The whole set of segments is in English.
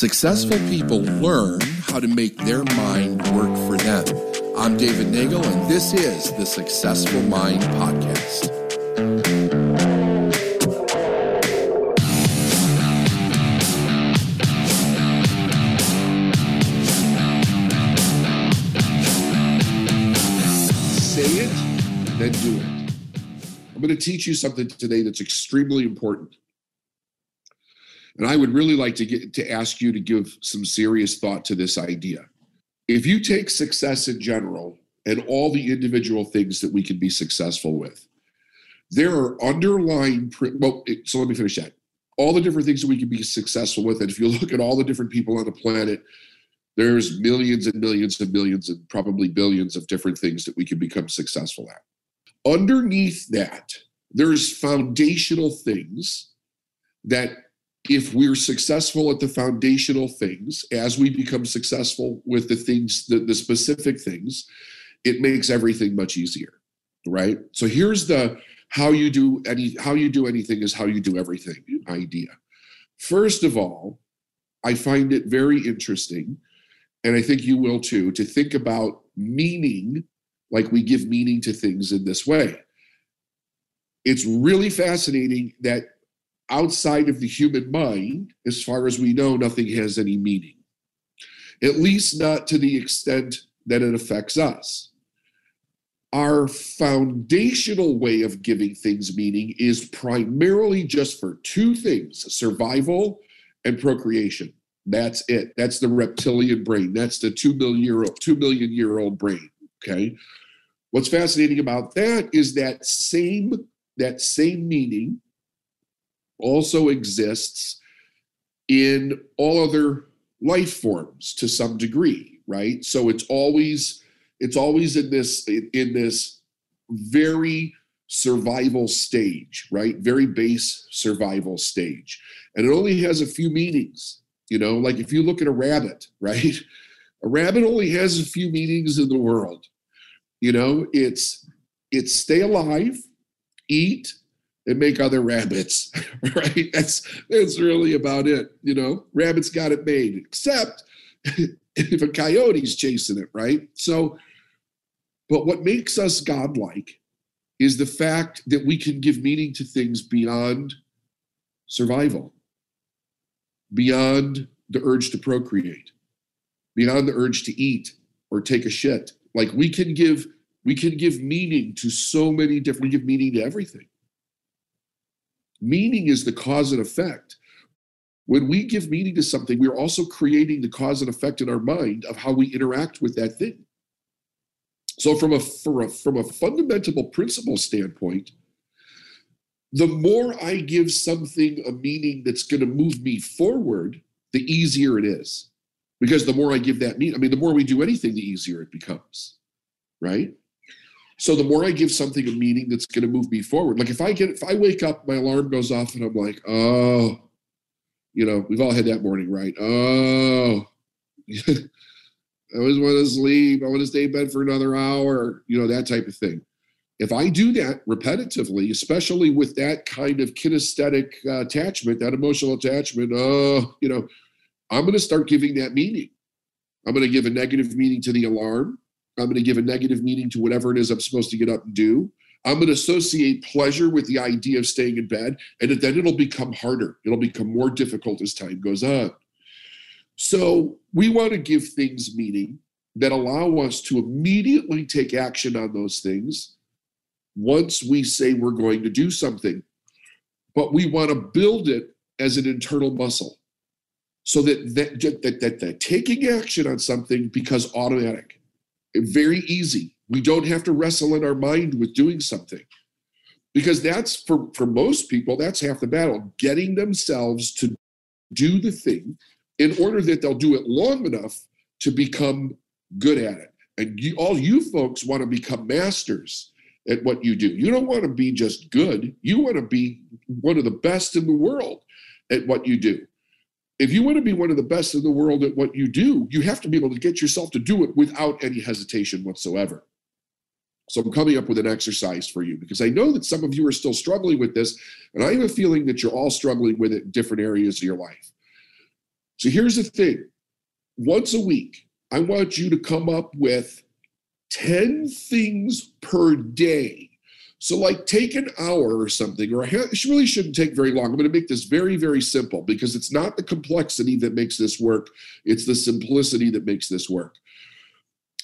Successful people learn how to make their mind work for them. I'm David Nagel, and this is the Successful Mind Podcast. Say it, then do it. I'm going to teach you something today that's extremely important. And I would really like to get to ask you to give some serious thought to this idea. If you take success in general and all the individual things that we can be successful with, there are underlying, well, so let me finish that. All the different things that we can be successful with. And if you look at all the different people on the planet, there's millions and millions and millions and probably billions of different things that we can become successful at. Underneath that, there's foundational things that if we're successful at the foundational things as we become successful with the things the, the specific things it makes everything much easier right? So here's the how you do any how you do anything is how you do everything idea. First of all i find it very interesting and i think you will too to think about meaning like we give meaning to things in this way. It's really fascinating that outside of the human mind, as far as we know, nothing has any meaning, at least not to the extent that it affects us. Our foundational way of giving things meaning is primarily just for two things survival and procreation. That's it. That's the reptilian brain. That's the two million year old, two million year old brain. Okay. What's fascinating about that is that same that same meaning also exists in all other life forms to some degree right? So it's always it's always in this in this very survival stage right? Very base survival stage. And it only has a few meanings you know? Like if you look at a rabbit right? A rabbit only has a few meanings in the world you know? It's it's stay alive eat and make other rabbits, right? That's that's really about it. You know, rabbits got it made, except if a coyote's chasing it, right? So, but what makes us godlike is the fact that we can give meaning to things beyond survival, beyond the urge to procreate, beyond the urge to eat or take a shit. Like we can give we can give meaning to so many different we give meaning to everything Meaning is the cause and effect. When we give meaning to something, we're also creating the cause and effect in our mind of how we interact with that thing. So, from a, a from a fundamental principle standpoint, the more I give something a meaning that's going to move me forward, the easier it is. Because the more I give that meaning, I mean, the more we do anything, the easier it becomes, right? So the more I give something a meaning that's going to move me forward. Like if I get, if I wake up, my alarm goes off and I'm like, oh, you know, we've all had that morning, right? Oh, I always want to sleep. I want to stay in bed for another hour, you know, that type of thing. If I do that repetitively, especially with that kind of kinesthetic uh, attachment, that emotional attachment, oh, you know, I'm going to start giving that meaning. I'm going to give a negative meaning to the alarm. I'm going to give a negative meaning to whatever it is I'm supposed to get up and do. I'm going to associate pleasure with the idea of staying in bed, and then it'll become harder. It'll become more difficult as time goes on. So we want to give things meaning that allow us to immediately take action on those things once we say we're going to do something. But we want to build it as an internal muscle so that that, that, that, that taking action on something becomes automatic very easy. We don't have to wrestle in our mind with doing something because that's for, for most people, that's half the battle getting themselves to do the thing in order that they'll do it long enough to become good at it. And you, all you folks want to become masters at what you do. You don't want to be just good, you want to be one of the best in the world at what you do if you want to be one of the best in the world at what you do, you have to be able to get yourself to do it without any hesitation whatsoever. So I'm coming up with an exercise for you because I know that some of you are still struggling with this, and I have a feeling that you're all struggling with it in different areas of your life. So here's the thing once a week, I want you to come up with 10 things per day. So, like, take an hour or something, or it really shouldn't take very long. I'm going to make this very, very simple because it's not the complexity that makes this work, it's the simplicity that makes this work.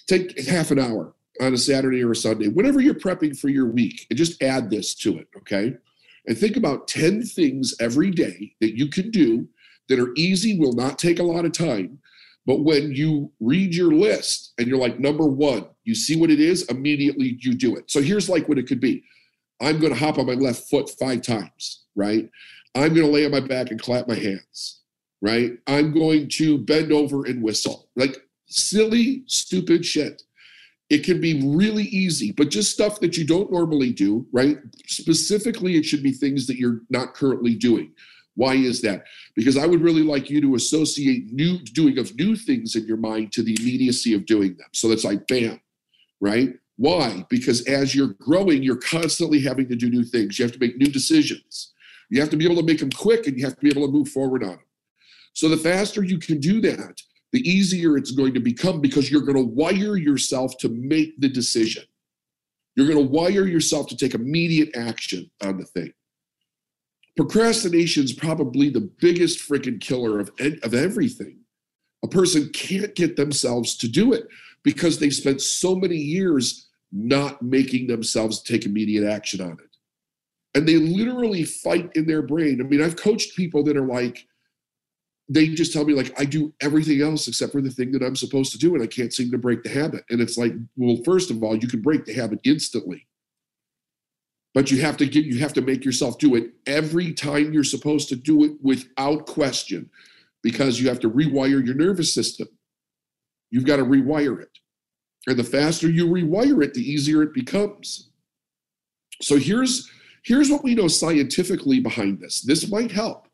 Take half an hour on a Saturday or a Sunday, whenever you're prepping for your week, and just add this to it, okay? And think about 10 things every day that you can do that are easy, will not take a lot of time. But when you read your list and you're like, number one, you see what it is, immediately you do it. So here's like what it could be I'm going to hop on my left foot five times, right? I'm going to lay on my back and clap my hands, right? I'm going to bend over and whistle. Like silly, stupid shit. It can be really easy, but just stuff that you don't normally do, right? Specifically, it should be things that you're not currently doing. Why is that? Because I would really like you to associate new doing of new things in your mind to the immediacy of doing them. So that's like bam, right? Why? Because as you're growing, you're constantly having to do new things. You have to make new decisions. You have to be able to make them quick and you have to be able to move forward on them. So the faster you can do that, the easier it's going to become because you're going to wire yourself to make the decision. You're going to wire yourself to take immediate action on the thing. Procrastination is probably the biggest freaking killer of, of everything. A person can't get themselves to do it because they've spent so many years not making themselves take immediate action on it. And they literally fight in their brain. I mean, I've coached people that are like, they just tell me, like, I do everything else except for the thing that I'm supposed to do, and I can't seem to break the habit. And it's like, well, first of all, you can break the habit instantly but you have to get you have to make yourself do it every time you're supposed to do it without question because you have to rewire your nervous system you've got to rewire it. And the faster you rewire it the easier it becomes. So here's here's what we know scientifically behind this. This might help.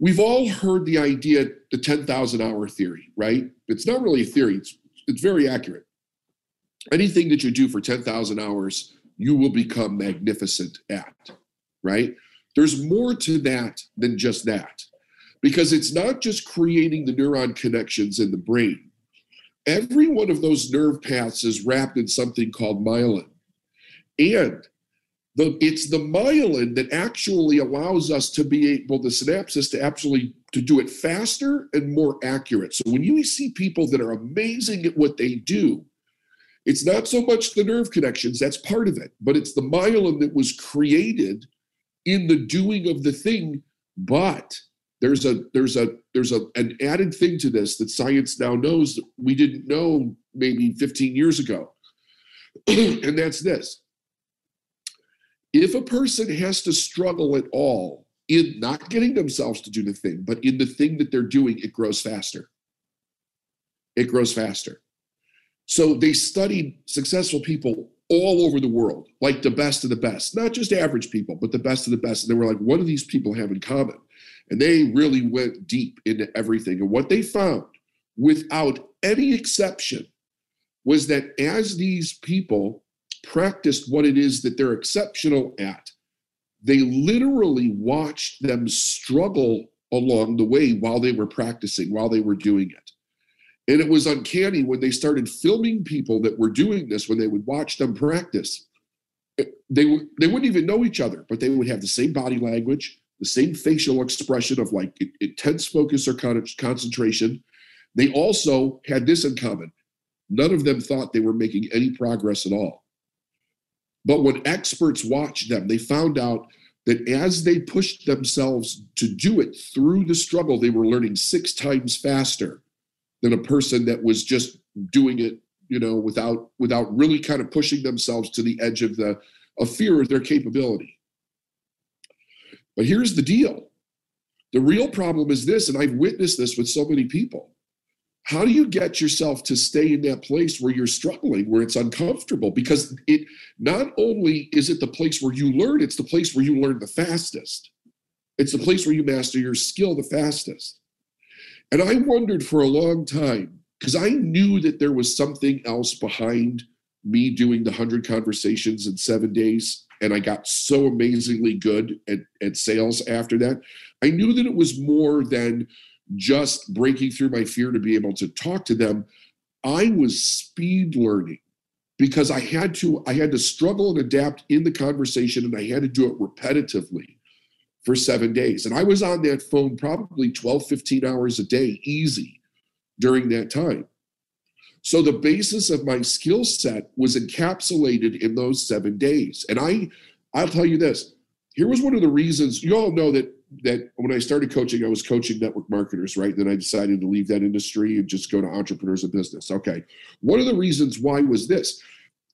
We've all heard the idea the 10,000 hour theory right? It's not really a theory it's it's very accurate. Anything that you do for 10,000 hours you will become magnificent at, right? There's more to that than just that. Because it's not just creating the neuron connections in the brain. Every one of those nerve paths is wrapped in something called myelin. And the, it's the myelin that actually allows us to be able, the synapses to actually to do it faster and more accurate. So when you see people that are amazing at what they do, it's not so much the nerve connections, that's part of it, but it's the myelin that was created in the doing of the thing. But there's a there's a there's a an added thing to this that science now knows that we didn't know maybe 15 years ago. and that's this. If a person has to struggle at all in not getting themselves to do the thing, but in the thing that they're doing, it grows faster. It grows faster. So they studied successful people all over the world, like the best of the best, not just average people, but the best of the best. And they were like, what do these people have in common? And they really went deep into everything. And what they found, without any exception, was that as these people practiced what it is that they're exceptional at, they literally watched them struggle along the way while they were practicing, while they were doing it. And it was uncanny when they started filming people that were doing this, when they would watch them practice. Eh, they, they wouldn't even know each other, but they would have the same body language, the same facial expression of like intense focus or concentration. They also had this in common none of them thought they were making any progress at all. But when experts watched them, they found out that as they pushed themselves to do it through the struggle, they were learning six times faster than a person that was just doing it you know without without really kind of pushing themselves to the edge of the of fear of their capability but here's the deal. The real problem is this and i've witnessed this with so many people. How do you get yourself to stay in that place where you're struggling where it's uncomfortable? Because it not only is it the place where you learn it's the place where you learn the fastest. It's the place where you master your skill the fastest. And I wondered for a long time because I knew that there was something else behind me doing the 100 conversations in seven days. And I got so amazingly good at, at sales after that. I knew that it was more than just breaking through my fear to be able to talk to them, I was speed learning because I had to I had to struggle and adapt in the conversation and I had to do it repetitively for 7 days. And I was on that phone probably 12 15 hours a day easy during that time. So the basis of my skill set was encapsulated in those 7 days. And I I'll tell you this. Here was one of the reasons you all know that that when I started coaching, I was coaching network marketers, right? Then I decided to leave that industry and just go to entrepreneurs and business. Okay. One of the reasons why was this.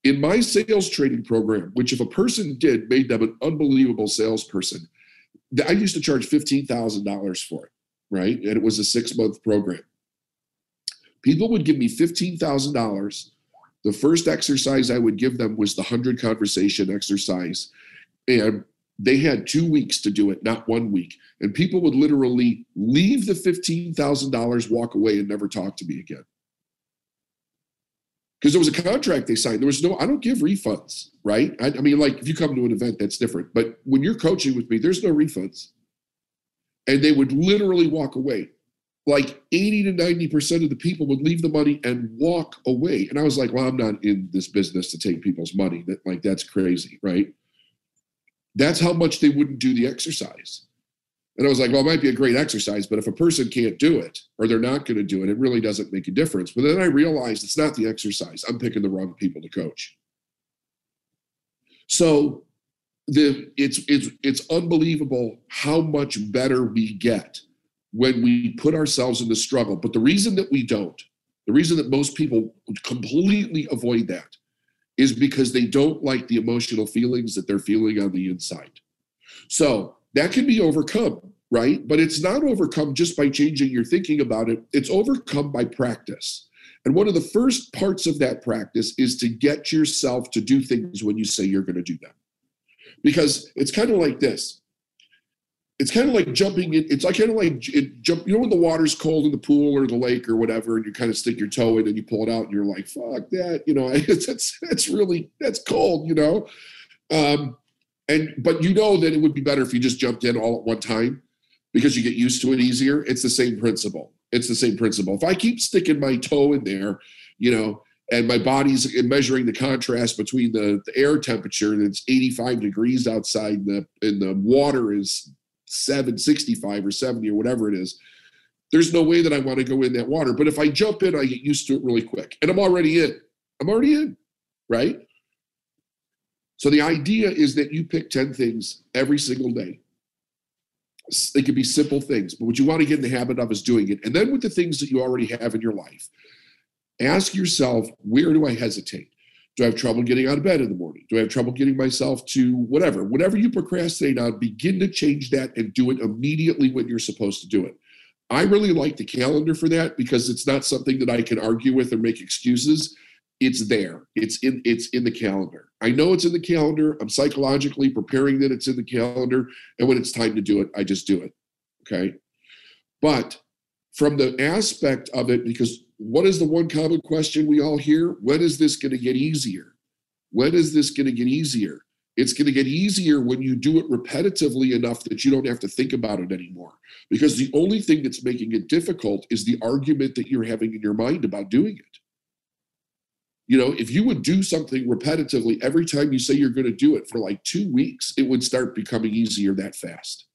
In my sales training program, which if a person did made them an unbelievable salesperson, I used to charge $15,000 for it, right? And it was a six month program. People would give me $15,000. The first exercise I would give them was the 100 conversation exercise. And they had two weeks to do it, not one week. And people would literally leave the $15,000, walk away, and never talk to me again. Because there was a contract they signed. There was no, I don't give refunds, right? I, I, mean, like if you come to an event, that's different. But when you're coaching with me, there's no refunds. And they would literally walk away. Like 80 to 90% of the people would leave the money and walk away. And I was like, well, I'm not in this business to take people's money. That like that's crazy, right? That's how much they wouldn't do the exercise. And I was like, well, it might be a great exercise, but if a person can't do it or they're not going to do it, it really doesn't make a difference. But then I realized it's not the exercise. I'm picking the wrong people to coach. So the it's it's it's unbelievable how much better we get when we put ourselves in the struggle. But the reason that we don't, the reason that most people completely avoid that is because they don't like the emotional feelings that they're feeling on the inside. So that can be overcome, right? But it's not overcome just by changing your thinking about it, it's overcome by practice. And one of the first parts of that practice is to get yourself to do things when you say you're going to do them. Because it's kind of like this it's kind of like jumping in. It's like kind of like it jump. You know when the water's cold in the pool or the lake or whatever, and you kind of stick your toe in and you pull it out, and you're like, "Fuck that!" You know, it's it's, it's really that's cold. You know, um, and but you know that it would be better if you just jumped in all at one time because you get used to it easier. It's the same principle. It's the same principle. If I keep sticking my toe in there, you know, and my body's measuring the contrast between the, the air temperature and it's 85 degrees outside and the and the water is 765 or 70 or whatever it is, there's no way that I want to go in that water. But if I jump in, I get used to it really quick. And I'm already in. I'm already in, right? So the idea is that you pick 10 things every single day. They could be simple things, but what you want to get in the habit of is doing it. And then with the things that you already have in your life, ask yourself, where do I hesitate? Do I have trouble getting out of bed in the morning? Do I have trouble getting myself to whatever? Whatever you procrastinate on, begin to change that and do it immediately when you're supposed to do it. I really like the calendar for that because it's not something that I can argue with or make excuses. It's there. It's in it's in the calendar. I know it's in the calendar. I'm psychologically preparing that it's in the calendar and when it's time to do it, I just do it. Okay? But from the aspect of it because what is the one common question we all hear? When is this going to get easier? When is this going to get easier? It's going to get easier when you do it repetitively enough that you don't have to think about it anymore. Because the only thing that's making it difficult is the argument that you're having in your mind about doing it. You know, if you would do something repetitively every time you say you're going to do it for like two weeks, it would start becoming easier that fast.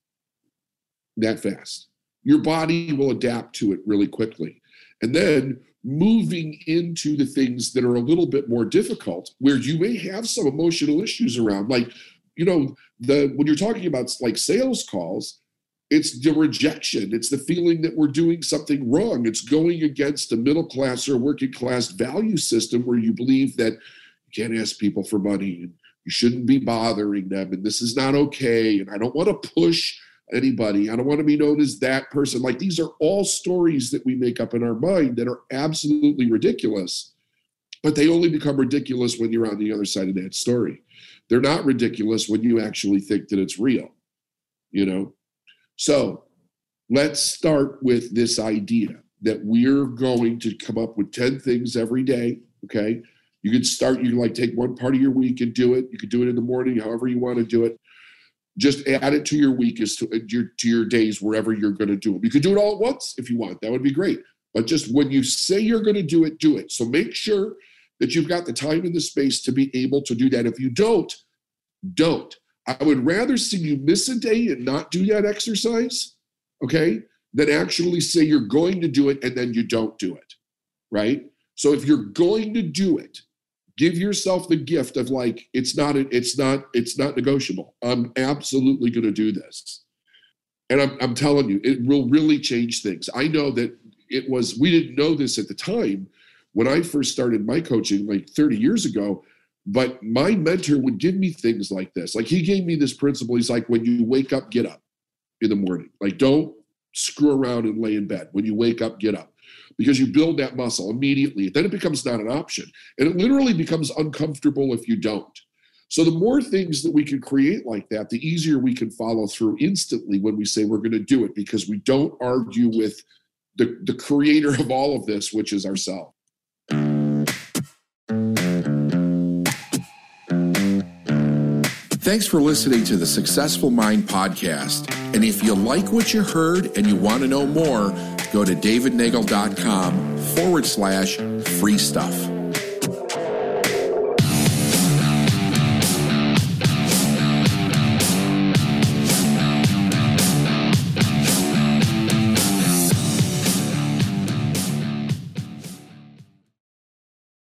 That fast. Your body will adapt to it really quickly. And then moving into the things that are a little bit more difficult, where you may have some emotional issues around, like, you know, the when you're talking about like sales calls, it's the rejection. It's the feeling that we're doing something wrong. It's going against a middle class or working class value system where you believe that you can't ask people for money and you shouldn't be bothering them and this is not okay. And I don't want to push anybody. I don't want to be known as that person. Like these are all stories that we make up in our mind that are absolutely ridiculous, but they only become ridiculous when you're on the other side of that story. They're not ridiculous when you actually think that it's real, you know? So let's start with this idea that we're going to come up with 10 things every day, okay? You can start, you can like take one part of your week and do it. You could do it in the morning, however you want to do it just add it to your week as to uh, your to your days wherever you're going to do it. You could do it all at once if you want. That would be great. But just when you say you're going to do it, do it. So make sure that you've got the time and the space to be able to do that. If you don't, don't. I would rather see you miss a day and not do that exercise, okay, than actually say you're going to do it and then you don't do it, right? So if you're going to do it, give yourself the gift of like it's not it's not it's not negotiable. I'm absolutely going to do this. And I'm, I'm telling you, it will really change things. I know that it was, we didn't know this at the time when I first started my coaching like 30 years ago but my mentor would give me things like this. Like he gave me this principle. He's like, when you wake up, get up in the morning. Like don't screw around and lay in bed. When you wake up, get up. Because you build that muscle immediately. Then it becomes not an option. And it literally becomes uncomfortable if you don't. So the more things that we can create like that, the easier we can follow through instantly when we say we're going to do it because we don't argue with the, the creator of all of this, which is ourselves. Thanks for listening to the Successful Mind podcast. And if you like what you heard and you want to know more, go to davidnagel.com forward slash free stuff.